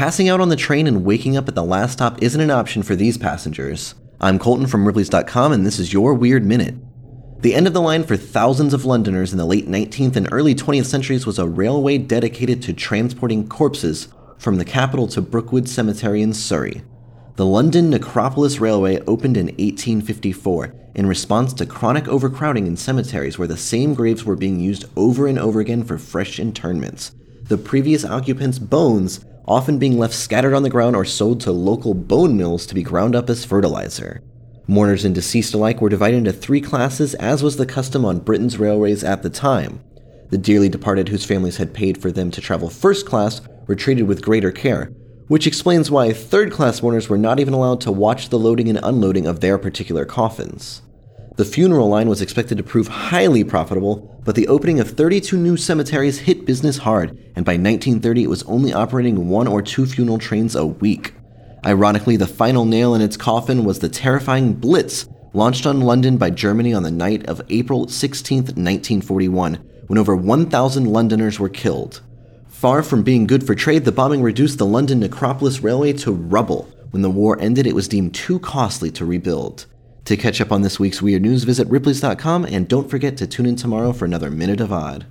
Passing out on the train and waking up at the last stop isn't an option for these passengers. I'm Colton from Ripley's.com, and this is your Weird Minute. The end of the line for thousands of Londoners in the late 19th and early 20th centuries was a railway dedicated to transporting corpses from the capital to Brookwood Cemetery in Surrey. The London Necropolis Railway opened in 1854 in response to chronic overcrowding in cemeteries where the same graves were being used over and over again for fresh interments. The previous occupants' bones often being left scattered on the ground or sold to local bone mills to be ground up as fertilizer. Mourners and deceased alike were divided into three classes, as was the custom on Britain's railways at the time. The dearly departed whose families had paid for them to travel first class were treated with greater care, which explains why third class mourners were not even allowed to watch the loading and unloading of their particular coffins. The funeral line was expected to prove highly profitable, but the opening of 32 new cemeteries hit business hard, and by 1930 it was only operating one or two funeral trains a week. Ironically, the final nail in its coffin was the terrifying Blitz, launched on London by Germany on the night of April 16, 1941, when over 1,000 Londoners were killed. Far from being good for trade, the bombing reduced the London Necropolis Railway to rubble. When the war ended, it was deemed too costly to rebuild. To catch up on this week's weird news, visit Ripley's.com and don't forget to tune in tomorrow for another Minute of Odd.